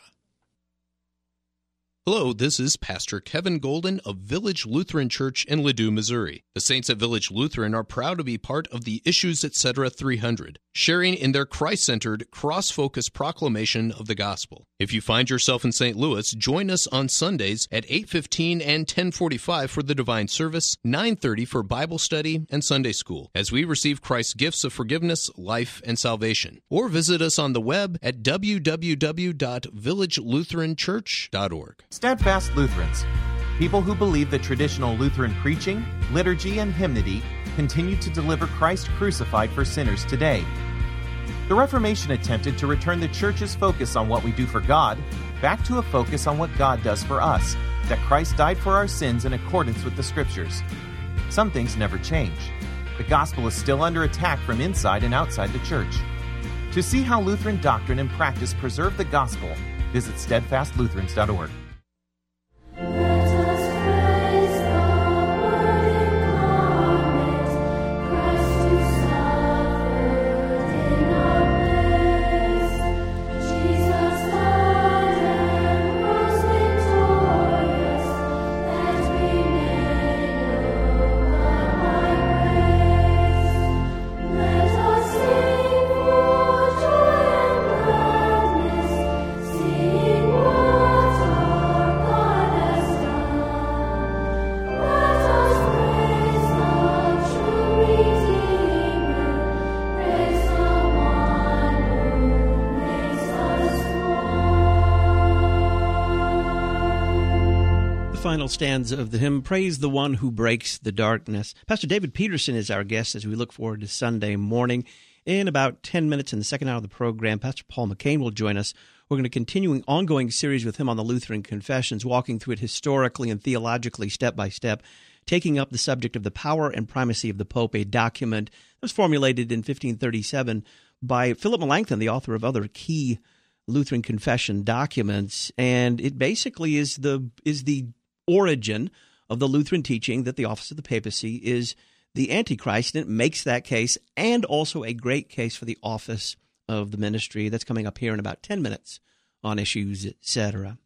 Hello, this is Pastor Kevin Golden of Village Lutheran Church in Ladue, Missouri. The saints at Village Lutheran are proud to be part of the Issues Etc. 300, sharing in their Christ centered, cross focused proclamation of the gospel. If you find yourself in St. Louis, join us on Sundays at 8:15 and 10:45 for the divine service, 9:30 for Bible study and Sunday school, as we receive Christ's gifts of forgiveness, life, and salvation. Or visit us on the web at www.villagelutheranchurch.org. Steadfast Lutherans, people who believe that traditional Lutheran preaching, liturgy, and hymnody continue to deliver Christ crucified for sinners today. The Reformation attempted to return the Church's focus on what we do for God back to a focus on what God does for us, that Christ died for our sins in accordance with the Scriptures. Some things never change. The gospel is still under attack from inside and outside the Church. To see how Lutheran doctrine and practice preserve the gospel, visit steadfastlutherans.org. final stanza of the hymn, Praise the One Who Breaks the Darkness. Pastor David Petersen is our guest as we look forward to Sunday morning. In about 10 minutes in the second hour of the program, Pastor Paul McCain will join us. We're going to continue an ongoing series with him on the Lutheran Confessions, walking through it historically and theologically, step by step, taking up the subject of the power and primacy of the Pope, a document that was formulated in 1537 by Philip Melanchthon, the author of other key Lutheran confession documents, and it basically is the is the origin of the Lutheran teaching that the office of the papacy is the Antichrist, and it makes that case and also a great case for the office of the ministry. That's coming up here in about 10 minutes on issues, etc.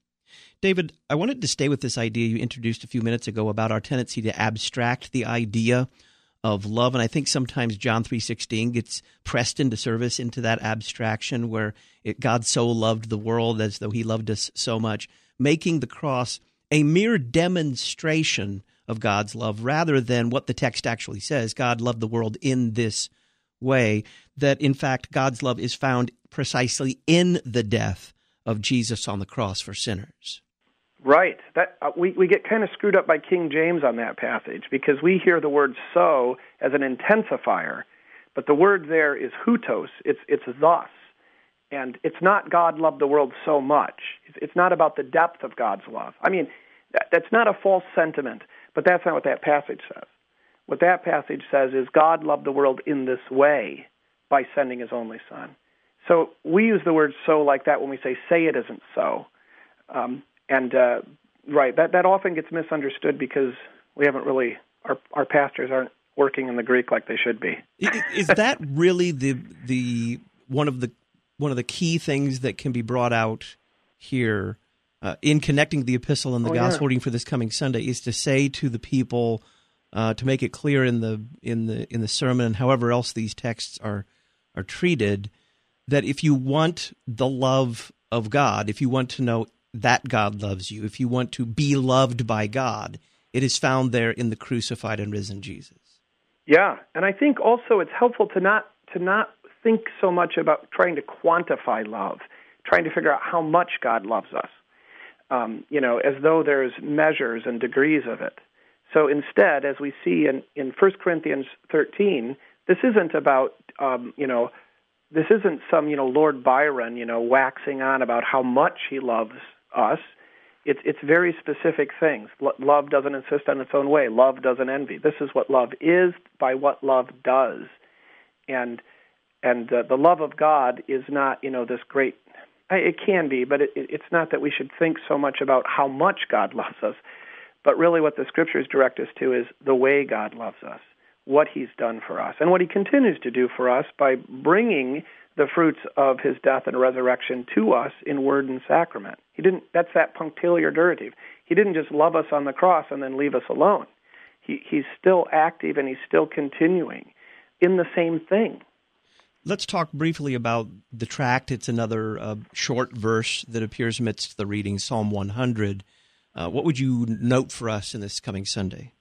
David, I wanted to stay with this idea you introduced a few minutes ago about our tendency to abstract the idea of love and I think sometimes John 3:16 gets pressed into service into that abstraction where it, God so loved the world as though he loved us so much making the cross a mere demonstration of God's love rather than what the text actually says. God loved the world in this way, that in fact God's love is found precisely in the death of Jesus on the cross for sinners. Right. That uh, we we get kind of screwed up by King James on that passage because we hear the word so as an intensifier, but the word there is houtos. It's it's thus. And it's not God loved the world so much. It's not about the depth of God's love. I mean, that's not a false sentiment, but that's not what that passage says. What that passage says is God loved the world in this way by sending his only son. So we use the word so like that when we say, say it isn't so. Um, and, uh, right, that, that often gets misunderstood because we haven't really, our, our pastors aren't working in the Greek like they should be. Is that really the, the, one of the one of the key things that can be brought out here uh, in connecting the epistle and the oh, gospel yeah. reading for this coming Sunday is to say to the people uh, to make it clear in the in the in the sermon and however else these texts are are treated that if you want the love of God, if you want to know that God loves you, if you want to be loved by God, it is found there in the crucified and risen Jesus. Yeah, and I think also it's helpful to not to not think so much about trying to quantify love, trying to figure out how much God loves us, um, you know, as though there's measures and degrees of it. So instead, as we see in, in 1 Corinthians 13, this isn't about, um, you know, this isn't some, you know, Lord Byron, you know, waxing on about how much he loves us. It's, it's very specific things. Love doesn't insist on its own way. Love doesn't envy. This is what love is by what love does. And and uh, the love of God is not, you know, this great. It can be, but it, it's not that we should think so much about how much God loves us, but really what the scriptures direct us to is the way God loves us, what He's done for us, and what He continues to do for us by bringing the fruits of His death and resurrection to us in word and sacrament. He didn't. That's that punctiliar durative. He didn't just love us on the cross and then leave us alone. He, he's still active and he's still continuing in the same thing. Let's talk briefly about the tract. It's another uh, short verse that appears amidst the reading, Psalm 100. Uh, what would you note for us in this coming Sunday?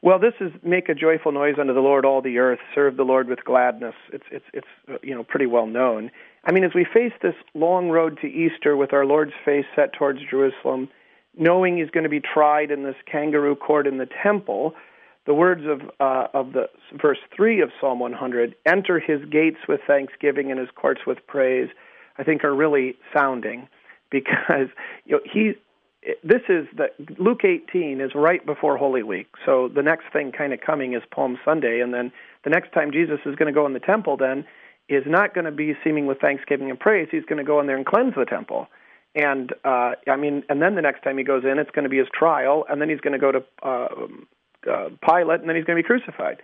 Well, this is make a joyful noise unto the Lord, all the earth. Serve the Lord with gladness. It's it's it's uh, you know pretty well known. I mean, as we face this long road to Easter with our Lord's face set towards Jerusalem, knowing He's going to be tried in this kangaroo court in the temple, the words of uh, of the verse three of Psalm 100, "Enter His gates with thanksgiving and His courts with praise," I think are really sounding, because you know He this is the Luke 18 is right before Holy Week. So the next thing kind of coming is Palm Sunday, and then the next time Jesus is going to go in the temple then is not going to be seeming with thanksgiving and praise. He's going to go in there and cleanse the temple. And uh, I mean, and then the next time he goes in, it's going to be his trial, and then he's going to go to uh, uh, Pilate, and then he's going to be crucified.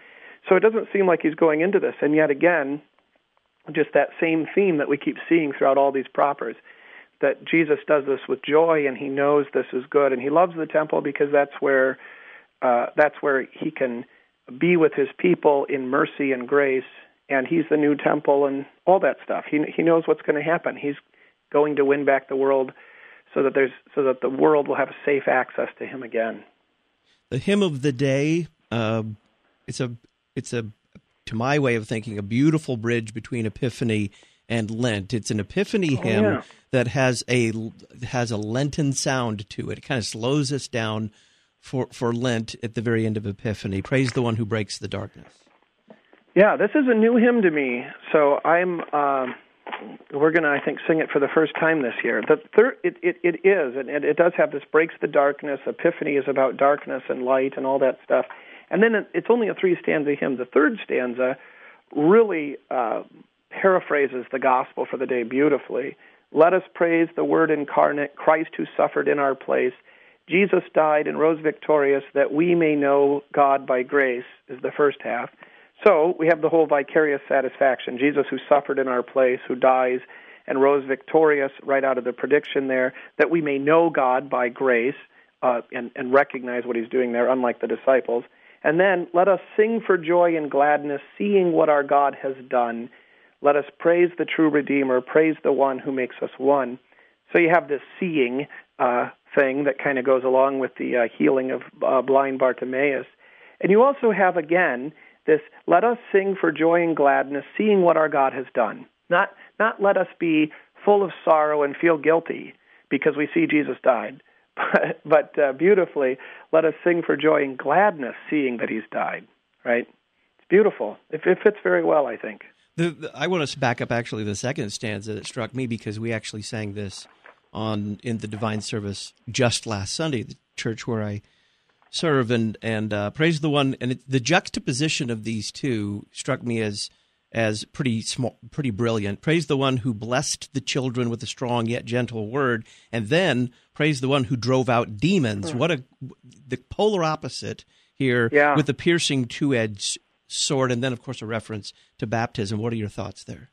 So it doesn't seem like he's going into this. And yet again, just that same theme that we keep seeing throughout all these propers that Jesus does this with joy and he knows this is good and he loves the temple because that's where uh, that's where he can be with his people in mercy and grace and he's the new temple and all that stuff. He he knows what's going to happen. He's going to win back the world so that there's so that the world will have safe access to him again. The hymn of the day uh, it's a it's a to my way of thinking a beautiful bridge between Epiphany and Lent. It's an Epiphany oh, hymn yeah. that has a has a Lenten sound to it. It kind of slows us down for for Lent at the very end of Epiphany. Praise the one who breaks the darkness. Yeah, this is a new hymn to me. So I'm. Uh, we're going to, I think, sing it for the first time this year. The third, it, it, it is, and it, it does have this breaks the darkness. Epiphany is about darkness and light and all that stuff. And then it's only a three stanza hymn. The third stanza really uh, paraphrases the gospel for the day beautifully. Let us praise the Word incarnate, Christ who suffered in our place. Jesus died and rose victorious that we may know God by grace, is the first half. So we have the whole vicarious satisfaction. Jesus who suffered in our place, who dies and rose victorious right out of the prediction there, that we may know God by grace uh, and, and recognize what he's doing there, unlike the disciples. And then let us sing for joy and gladness, seeing what our God has done let us praise the true Redeemer, praise the one who makes us one. So you have this seeing uh, thing that kind of goes along with the uh, healing of uh, blind Bartimaeus. And you also have, again, this let us sing for joy and gladness, seeing what our God has done. Not, not let us be full of sorrow and feel guilty because we see Jesus died, but, but uh, beautifully, let us sing for joy and gladness, seeing that he's died, right? It's beautiful. It, it fits very well, I think. The, the, I want to back up actually the second stanza that struck me because we actually sang this on in the divine service just last Sunday, the church where I serve, and and uh, praise the one. And it, the juxtaposition of these two struck me as as pretty small, pretty brilliant. Praise the one who blessed the children with a strong yet gentle word, and then praise the one who drove out demons. What a the polar opposite here yeah. with the piercing two-edged sword, and then of course a reference to baptism. What are your thoughts there?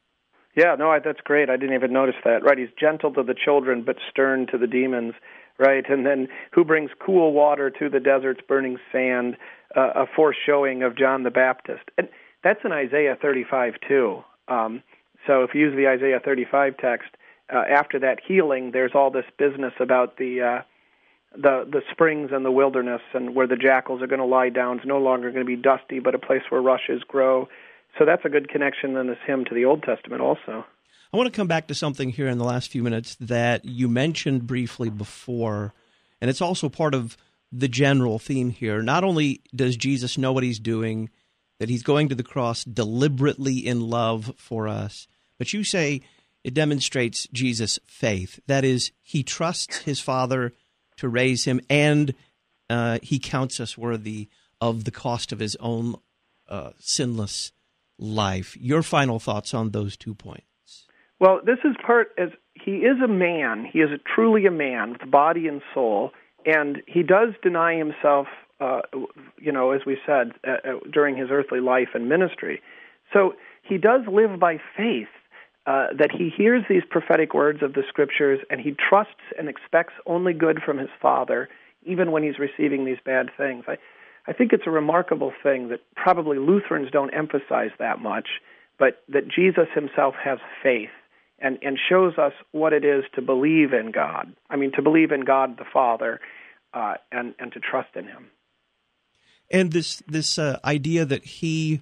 Yeah, no, I, that's great. I didn't even notice that. Right, he's gentle to the children, but stern to the demons. Right, and then who brings cool water to the desert's burning sand? Uh, a foreshowing of John the Baptist, and that's in Isaiah 35 too. Um, so if you use the Isaiah 35 text, uh, after that healing, there's all this business about the uh, the the springs and the wilderness and where the jackals are going to lie down is no longer going to be dusty, but a place where rushes grow. So that's a good connection in this hymn to the Old Testament also. I want to come back to something here in the last few minutes that you mentioned briefly before, and it's also part of the general theme here. Not only does Jesus know what he's doing, that he's going to the cross deliberately in love for us, but you say it demonstrates Jesus' faith. That is, he trusts his Father to raise him, and uh, he counts us worthy of the cost of his own uh, sinless life. Your final thoughts on those two points? Well, this is part as he is a man. He is a, truly a man with body and soul, and he does deny himself. Uh, you know, as we said uh, uh, during his earthly life and ministry. So he does live by faith uh, that he hears these prophetic words of the scriptures and he trusts and expects only good from his father, even when he's receiving these bad things. I, I think it's a remarkable thing that probably Lutherans don't emphasize that much, but that Jesus himself has faith and, and shows us what it is to believe in God. I mean, to believe in God the Father uh, and, and to trust in him. And this this uh, idea that he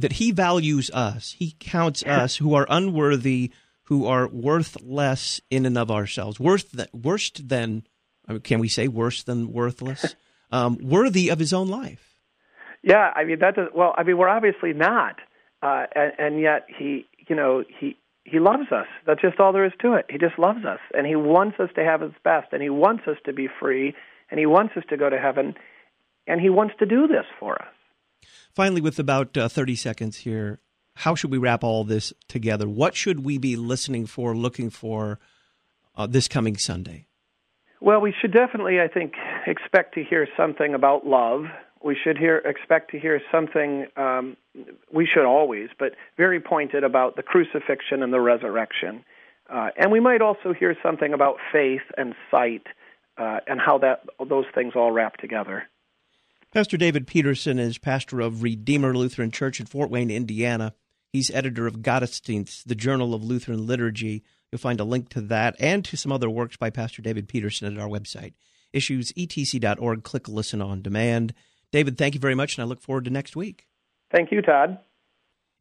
that he values us, he counts us who are unworthy, who are worth less in and of ourselves, worth th- worst than can we say worse than worthless, um, worthy of his own life. Yeah, I mean that does well. I mean we're obviously not, uh, and, and yet he, you know, he he loves us. That's just all there is to it. He just loves us, and he wants us to have his best, and he wants us to be free, and he wants us to go to heaven, and he wants to do this for us. Finally, with about uh, 30 seconds here, how should we wrap all this together? What should we be listening for, looking for uh, this coming Sunday? Well, we should definitely, I think, expect to hear something about love. We should hear, expect to hear something. Um, we should always, but very pointed about the crucifixion and the resurrection. Uh, and we might also hear something about faith and sight uh, and how that those things all wrap together. Pastor David Petersen is pastor of Redeemer Lutheran Church in Fort Wayne, Indiana. He's editor of Gottesdienst, the Journal of Lutheran Liturgy. You'll find a link to that and to some other works by Pastor David Petersen at our website, issuesetc.org. Click Listen on Demand. David, thank you very much, and I look forward to next week. Thank you, Todd.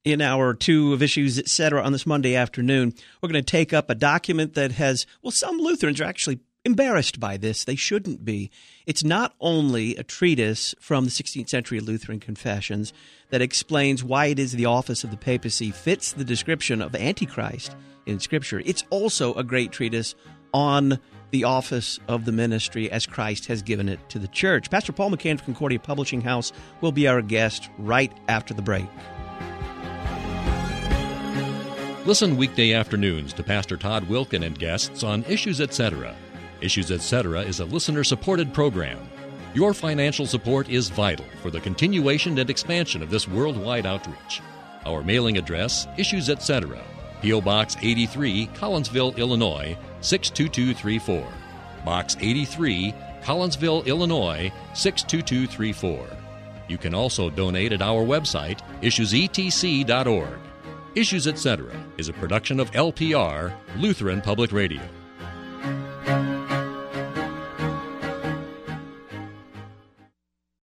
In our two of issues, etc., on this Monday afternoon, we're going to take up a document that has, well, some Lutherans are actually embarrassed by this. They shouldn't be. It's not only a treatise from the 16th century Lutheran confessions that explains why it is the office of the papacy fits the description of Antichrist in Scripture, it's also a great treatise on the office of the ministry as Christ has given it to the church. Pastor Paul McCain of Concordia Publishing House will be our guest right after the break. Listen weekday afternoons to Pastor Todd Wilken and guests on Issues Etc. Issues Etc. is a listener supported program. Your financial support is vital for the continuation and expansion of this worldwide outreach. Our mailing address, Issues Etc., P.O. Box 83, Collinsville, Illinois 62234. Box 83, Collinsville, Illinois 62234. You can also donate at our website, issuesetc.org. Issues Etc. is a production of LPR, Lutheran Public Radio.